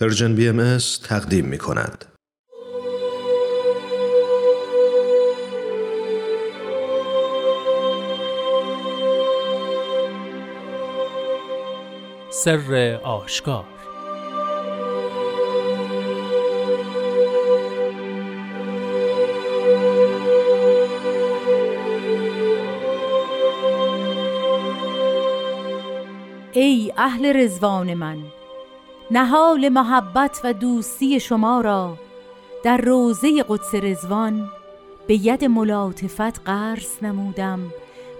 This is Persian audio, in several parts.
پرژن بی ام تقدیم می کند. سر آشکار ای اهل رزوان من نهال محبت و دوستی شما را در روزه قدس رزوان به ید ملاطفت قرص نمودم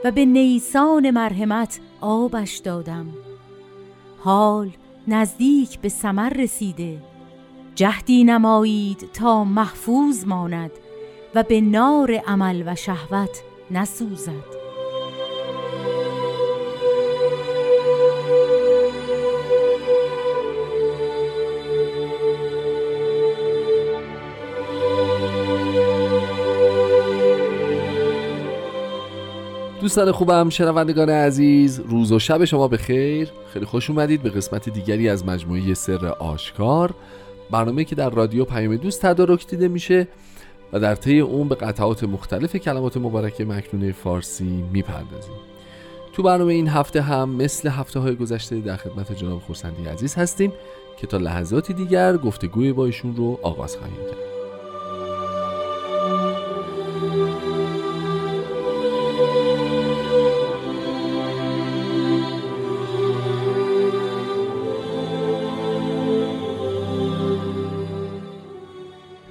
و به نیسان مرحمت آبش دادم. حال نزدیک به سمر رسیده. جهدی نمایید تا محفوظ ماند و به نار عمل و شهوت نسوزد. دوستان خوبم شنوندگان عزیز روز و شب شما به خیر خیلی خوش اومدید به قسمت دیگری از مجموعه سر آشکار. برنامه که در رادیو پیام دوست تدارک دیده میشه و در طی اون به قطعات مختلف کلمات مبارکه مکنونه فارسی می‌پردازیم. تو برنامه این هفته هم مثل هفته های گذشته در خدمت جناب خورسندی عزیز هستیم که تا لحظاتی دیگر گفتگوی با ایشون رو آغاز خواهیم کرد.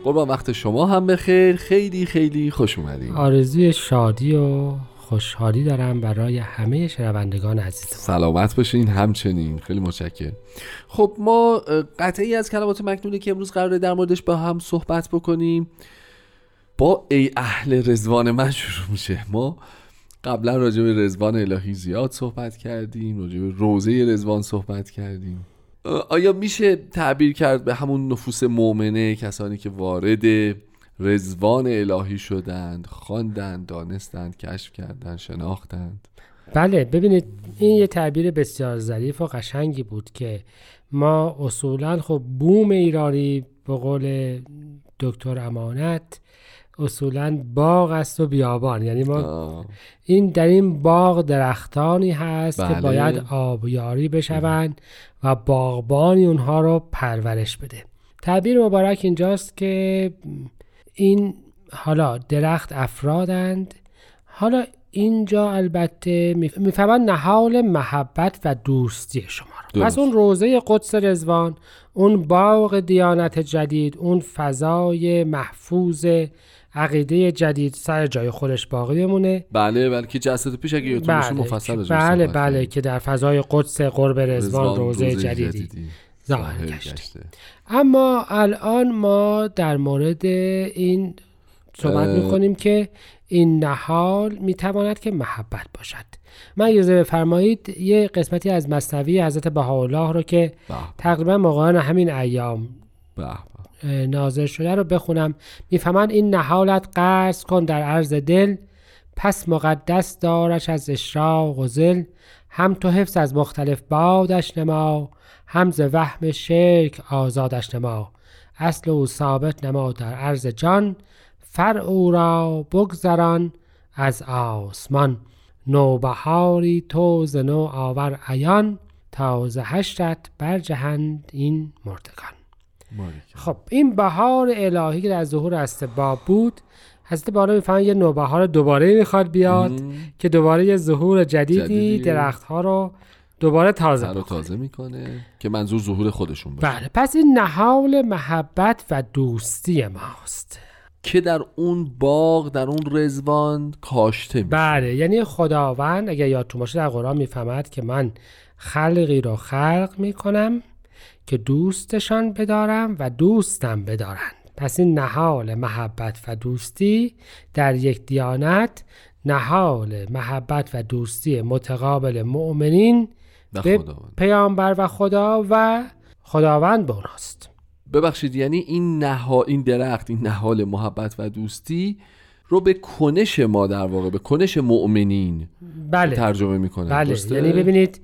قربان وقت شما هم بخیر. خیلی خیلی خوش اومدید آرزوی شادی و خوشحالی دارم برای همه شنوندگان عزیز سلامت باشین. همچنین. خیلی متشکرم. خب ما قطعی از کلمات مکنونه که امروز قراره در موردش با هم صحبت بکنیم با ای اهل رزوان من شروع میشه. ما قبلا راجع به رزوان الهی زیاد صحبت کردیم راجع به روزه رزوان صحبت کردیم. آیا میشه تعبیر کرد به همون نفوس مؤمنه کسانی که وارد رزوان الهی شدند خواندند دانستند کشف کردند شناختند؟ بله ببینید این یه تعبیر بسیار ظریف و قشنگی بود که ما اصولا خب بوم ایرانی به قول دکتر امانت اصولا باغ است و بیابان. یعنی ما این در این باغ درختانی هست که بله. باید آبیاری بشوند و باغبانی اونها رو پرورش بده. تعبیر مبارک اینجاست که این حالا درخت افرادند. حالا اینجا البته می‌فهمن نهال محبت و دوستی شما رو. پس اون روزه قدس رزوان اون باغ دیانت جدید اون فضای محفوظ عقیده جدید سر جای خودش باقی بمونه بله بله که جلسات پیش اگه یادتون بله. مفصل بله بله که در فضای قدس قرب رزوان روزه, جدیدی, ظاهر گشته. اما الان ما در مورد این صحبت می‌کنیم که این نهال می‌تواند که محبت باشد. من اجازه بفرمایید یه قسمتی از مصنوی حضرت بهاءالله رو که تقریبا موقعان همین ایام نازل شده رو بخونم. می‌فهمند این نهالت قرض کن در عرض دل. پس مقدس دارش از اشراق و زل هم تو حفظ از مختلف بادش نما. هم ز وهم شرک آزادش نما. اصل او ثابت نما در عرض جان. فرع او را بگذران از آسمان. نوبهاری تو ز نو آور عیان. تا ز هشتت برجهند این مردگان. خب این بهار الهی که در ظهور استباب بود حضرت بالا می‌فهمن یه نوبهار دوباره می‌خواد بیاد که دوباره یه ظهور جدیدی, جدیدی. درخت ها رو دوباره تازه رو تازه می‌کنه که منظور ظهور خودشون باشه. بله پس این نهال محبت و دوستی ماست. که در اون باغ در اون رزوان کاشته میشه. بله یعنی خداوند اگر یادتون باشه در قرآن می‌فهمد که من خلقی رو خلق می‌کنم که دوستشان بدارم و دوستم بدارند. پس این نهال محبت و دوستی در یک دیانت نهال محبت و دوستی متقابل مؤمنین به پیامبر و خدا و خداوند به اوناست. ببخشید یعنی این نها این درخت این نهال محبت و دوستی رو به کنش ما در واقع به کنش مؤمنین بله. ترجمه می‌کنه. بله. یعنی ببینید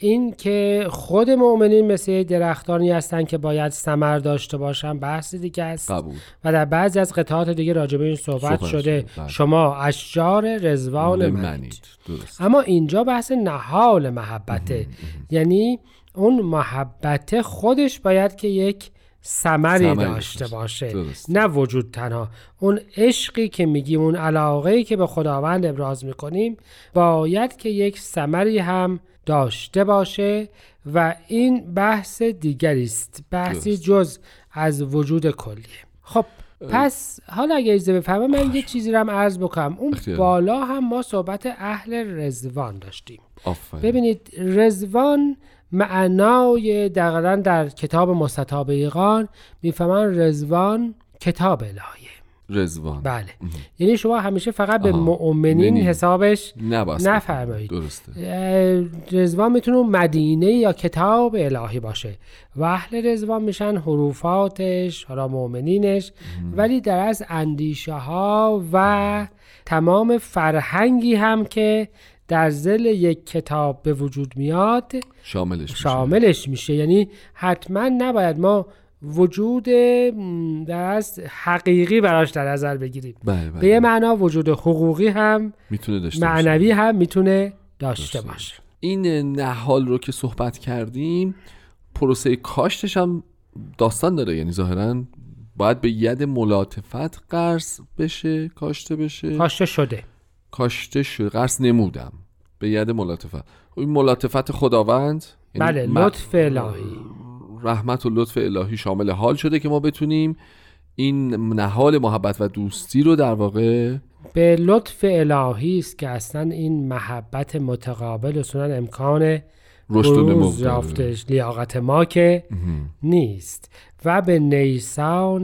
این که خود مؤمنین مثل درختانی هستند که باید ثمر داشته باشن بحث دیگه است. قبول. و در بعضی از قطعات دیگه راجع به این صحبت, شده. بله. شما اشجار رزوان منید. درست. اما اینجا بحث نهال محبته. یعنی اون محبت خودش باید که یک ثمری ثمری داشته باشه. باشه. درست. نه وجود تنها. اون عشقی که میگیم اون علاقه که به خداوند ابراز می‌کنیم باید که یک ثمری هم داشته باشه و این بحث دیگری است. بحثی. جز از وجود کلیه. خب پس حالا اگه اجازه بفهمه من یه چیزی رو هم عرض بکنم. اون اختیار. بالا هم ما صحبت اهل رزوان داشتیم. آفرین. ببینید رزوان معنای دقیقا در کتاب مستطاب ایقان می‌فهمن رزوان کتاب الهیه. رزوان بله یعنی شما همیشه فقط به. مؤمنین منی. حسابش نفرمایید. درسته رزوان می‌تونه مدینه یا کتاب الهی باشه و اهل رزوان میشن حروفاتش حالا مؤمنینش ولی در از اندیشه ها و تمام فرهنگی هم که در زل یک کتاب به وجود میاد شاملش میشه. شاملش میشه یعنی حتما نباید ما وجود از حقیقی براش در نظر بگیریم. بله بله به یه معنا وجود حقوقی هم می‌تونه داشته باشه. معنوی هم می‌تونه داشته داشته باشه. این نهال رو که صحبت کردیم پروسه کاشتش هم داستان داره. یعنی ظاهرا باید به ید ملاطفت قرض بشه کاشته بشه. کاشته شده. کاشته شد قرض نمودم. به ید ملاطفت. خب این ملاطفت خداوند؟ یعنی بله لطف الهی. رحمت و لطف الهی شامل حال شده که ما بتونیم این نهال محبت و دوستی رو در واقع به لطف الهی است که اصلا این محبت متقابل اصولا امکان بروز داره. یافتش لیاقت ما که نیست. و به نیسان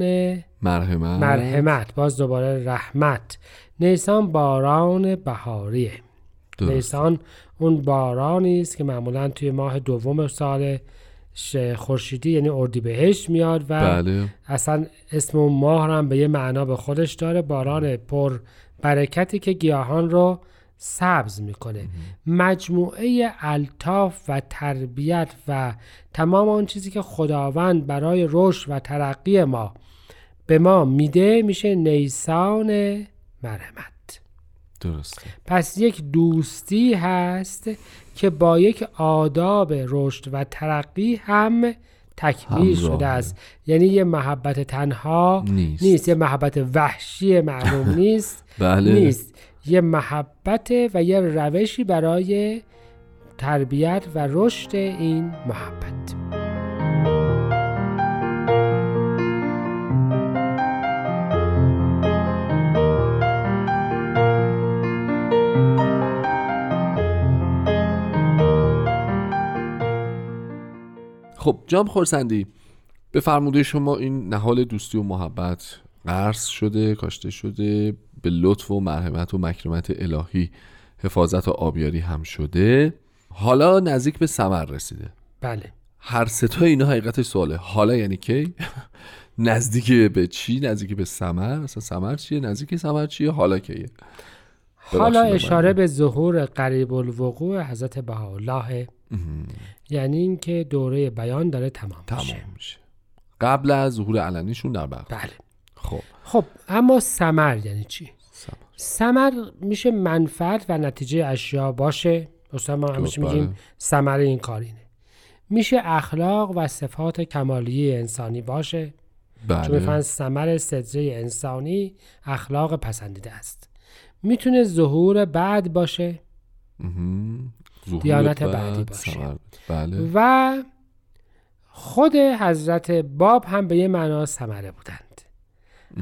مرحمت. مرحمت. باز دوباره رحمت. نیسان باران بهاریه. درست. نیسان اون بارانی است که معمولا توی ماه دوم سال خورشیدی یعنی اردیبهشت میاد و بله. اصلا اسم اون ماه هم به یه معنا به خودش داره باران پر برکتی که گیاهان رو سبز می‌کنه. مجموعه الطاف و تربیت و تمام آن چیزی که خداوند برای رشد و ترقی ما به ما میده میشه نیسان مرحمت. درسته. پس یک دوستی هست که با یک آداب رشد و ترقی هم تکمیل. شده است. یعنی یه محبت تنها نیست. نیست. یه محبت وحشی معلوم نیست. بله. نیست. یه محبت و یه روشی برای تربیت و رشد این محبت. خب جام خورسندی به فرموده شما این نهال دوستی و محبت قرض شده کاشته شده به لطف و مرحمت و مکرمت الهی حفاظت و آبیاری هم شده. حالا نزدیک به ثمر رسیده. بله. هر ستا اینا حقیقتش سواله. حالا یعنی کی؟ نزدیک به چی؟ نزدیک به ثمر؟ اصلا ثمر چیه؟ نزدیک ثمر چیه؟ حالا کیه؟ حالا اشاره به ظهور قریب الوقوع حضرت بهاءالله یعنی اینکه دوره بیان داره تمام, میشه. تمام میشه. قبل از ظهور علنیشون در بغداد بله. خب. خب اما سمر یعنی چی؟ ثمر. سمر میشه منفعت و نتیجه اشیا باشه. مثلا ما همیشه بله. میگیم ثمر این کار اینه. میشه اخلاق و صفات کمالیه انسانی باشه. چون بله می‌فهمن ثمر سدره انسانی اخلاق پسندیده است. می‌تونه ظهور بعد باشه. دیانت بعد، بعدی باشه. بله. و خود حضرت باب هم به یه معنا ثمره بودند.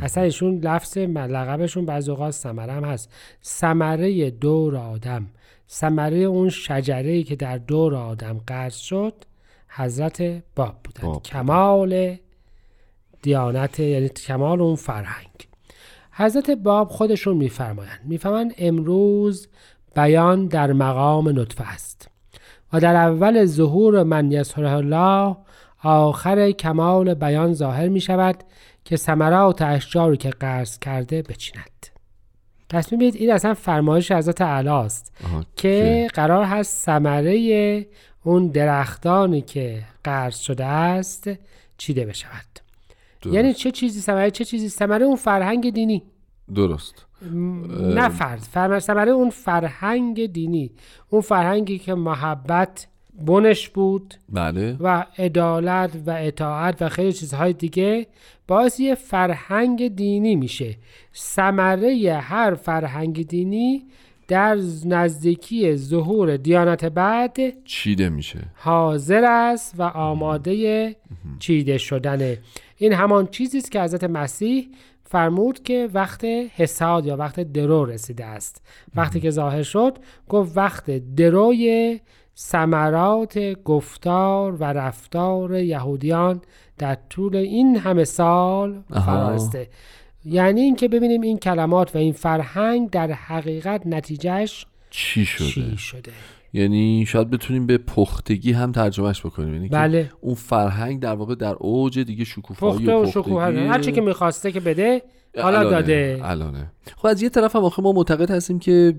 اصلا ایشون لفظ لقبشون بعض اوقات ثمره هم هست. ثمره دور آدم. ثمره اون شجره که در دور آدم قرض شد حضرت باب بودند. باب. کمال دیانت یعنی کمال اون فرهنگ. حضرت باب خودشون میفرمایند. میفرمایند امروز بیان در مقام نطفه است. و در اول ظهور من یسره الله آخر کمال بیان ظاهر می شود که ثمرات اشجاری که قرض کرده بچیند. پس می‌بینید این اصلا فرمایش حضرت اعلی است که قرار هست ثمره اون درختانی که قرض شده است چیده بشود. یعنی چه چیزی ثمره؟ چه چیزی؟ ثمره اون فرهنگ دینی. درست. نه فرد ثمره اون فرهنگ دینی اون فرهنگی که محبت بنش بود بله. و عدالت و اطاعت و خیلی چیزهای دیگه باعث یه فرهنگ دینی میشه. ثمره هر فرهنگ دینی در نزدیکی ظهور دیانت بعد چیده میشه. حاضر است و آماده چیده شدنه. این همان چیزی است که حضرت مسیح فرمود که وقت حساد یا وقت درو رسیده است. وقتی که ظاهر شد گفت وقت دروی ثمرات گفتار و رفتار یهودیان در طول این همه سال فرارسته یعنی اینکه ببینیم این کلمات و این فرهنگ در حقیقت نتیجهش چی شده, چی شده؟ یعنی شاید بتونیم به پختگی هم ترجمهش بکنیم. یعنی بله. اون فرهنگ در واقع در اوج دیگه شکوفایی و پختگی هر چی که می‌خواسته که بده حالا داده. الانه. خب از یه طرف هم آخه ما معتقد هستیم که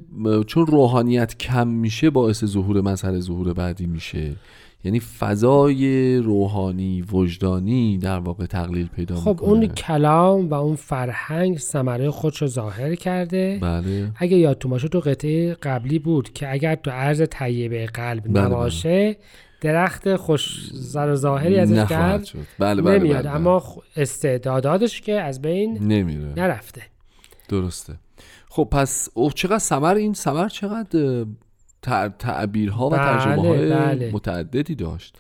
چون روحانیت کم میشه باعث ظهور مظهر ظهور بعدی میشه. یعنی فضای روحانی وجدانی در واقع تقلیل پیدا خب اون کلام و اون فرهنگ ثمره خودش رو ظاهر کرده. بله. اگه یادتون باشه تو قطعه قبلی بود که اگر تو عرض طیبه قلب بله, بله. نباشه درخت خوش زر ظاهری ازش کرد بله بله نمیاد. بله. اما استعداداتش که از بین نمیره. نرفته. درسته. خب پس او چقدر سمر این سمر چقدر تعبیرها و بله ترجمه های بله. متعددی داشت.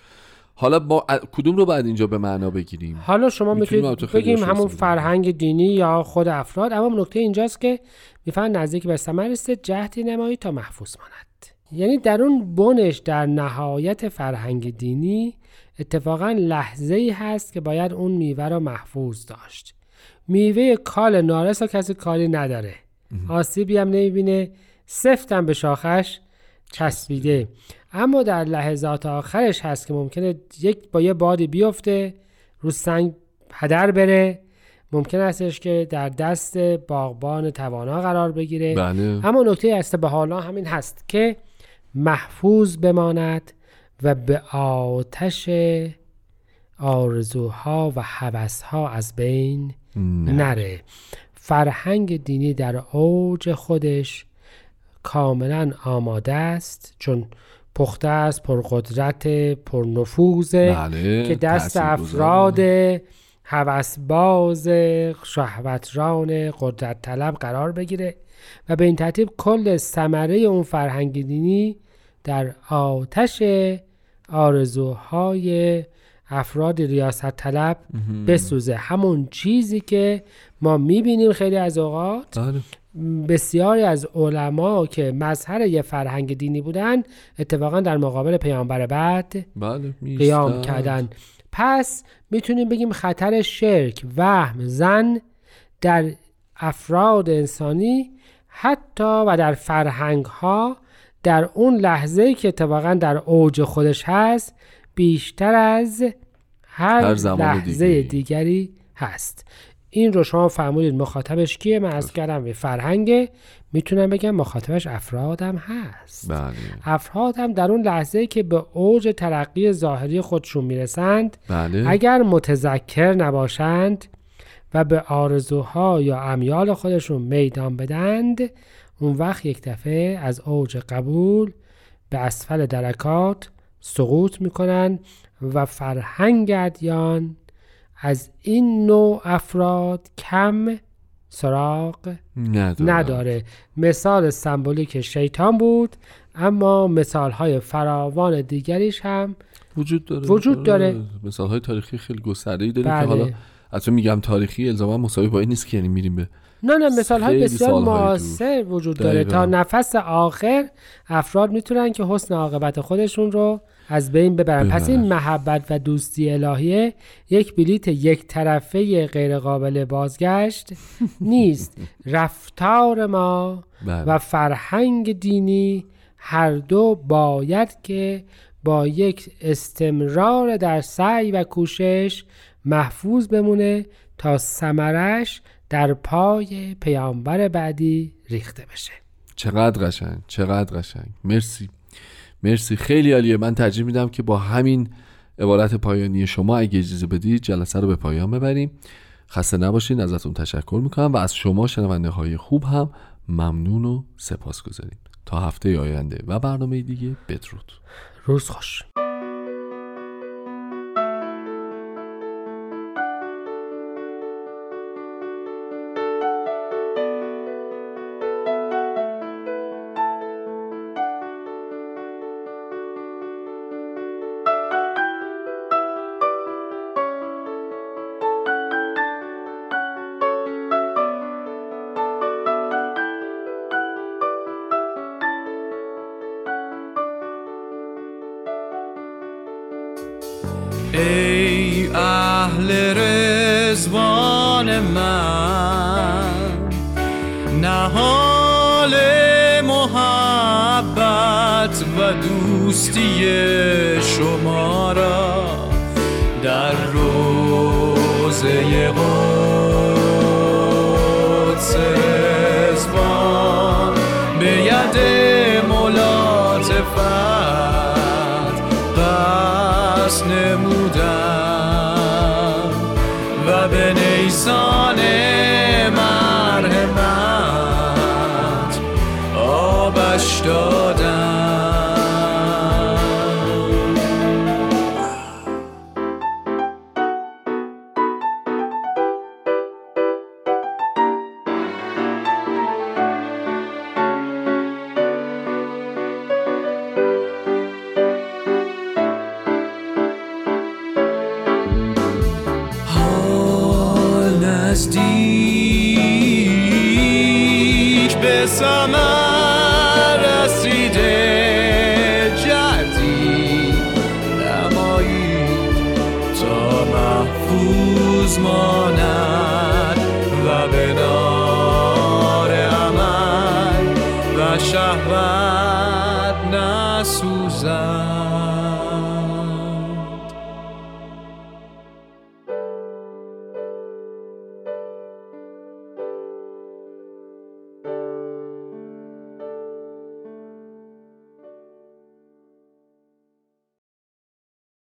حالا با کدوم رو بعد اینجا به معنا بگیریم؟ حالا شما می‌تونید بگیم همون فرهنگ دینی یا خود افراد اما نکته اینجاست که می‌فهمن نزدیک به ثمر است جهدی نمایی تا محفوظ ماند. یعنی در اون بنش در نهایت فرهنگ دینی اتفاقا لحظه ای هست که باید اون میوه را محفوظ داشت. میوه کال نارس و کسی کالی نداره. آسیبی هم نمی‌بینه سفتم به شاخش چسبیده. اما در لحظات آخرش هست که ممکنه یک با یه بادی بیفته رو سنگ هدر بره. ممکن استش که در دست باغبان توانا قرار بگیره. بله. اما نکته است به حالا همین هست که محفوظ بماند و به آتش آرزوها و حوثها از بین نره. فرهنگ دینی در اوج خودش کاملا آماده است چون پخته است پرقدرت پرنفوذه بله، که دست افراد هوسباز شهوتران قدرت طلب قرار بگیره و به این ترتیب کل ثمره اون فرهنگ دینی در آتش آرزوهای افراد ریاست طلب بسوزه. همون چیزی که ما می‌بینیم خیلی از اوقات بله. بسیاری از علما که مظهر یه فرهنگ دینی بودن اتفاقا در مقابل پیامبر بعد بله قیام کردن. پس می‌تونیم بگیم خطر شرک وهم زن در افراد انسانی حتی و در فرهنگ ها در اون لحظه که اتفاقا در اوج خودش هست بیشتر از هر, هر لحظه دیگری. هست. این رو شما فرمودید مخاطبش کیه من از کردم به فرهنگ می‌تونم بگم مخاطبش افرادم هست بله. افراد هم در اون لحظه که به اوج ترقی ظاهری خودشون می‌رسند بله. اگر متذکر نباشند و به آرزوها یا امیال خودشون میدان بدند اون وقت یک دفعه از اوج قبول به اسفل درکات سقوط می‌کنن و فرهنگ ادیان از این نوع افراد کم سراغ نداره. نداره. مثال سمبولیک شیطان بود اما مثال های فراوان دیگریش هم وجود داره. وجود داره. مثال های تاریخی خیلی گسترده داره بله. که حالا از میگم تاریخی الزاما مساوی با این نیست که یعنی میریم به نه نه مثال های بسیار معاصر وجود داره. تا نفس آخر افراد می‌تونن که حسن عاقبت خودشون رو از بین ببرن پس این محبت و دوستی الهیه یک بلیت یک طرفه غیر قابل بازگشت نیست. رفتار ما بله. و فرهنگ دینی هر دو باید که با یک استمرار در سعی و کوشش محفوظ بمونه تا سمرش در پای پیامبر بعدی ریخته بشه. چقدر قشنگ چقدر قشنگ. مرسی. مرسی. خیلی عالیه. من ترجیح میدم که با همین عبارت پایانی شما اگه اجازه بدید جلسه رو به پایان ببریم. خسته نباشین. ازتون تشکر می‌کنم و از شما شنونده های خوب هم ممنون و سپاس گذاریم تا هفته آینده و برنامه دیگه. بدرود. روز خوش. نهال محبت و دوستی شما را در روزه قدس رزوان به ید ملاطفت قصد نمودم و به نیسان آبش محفوظ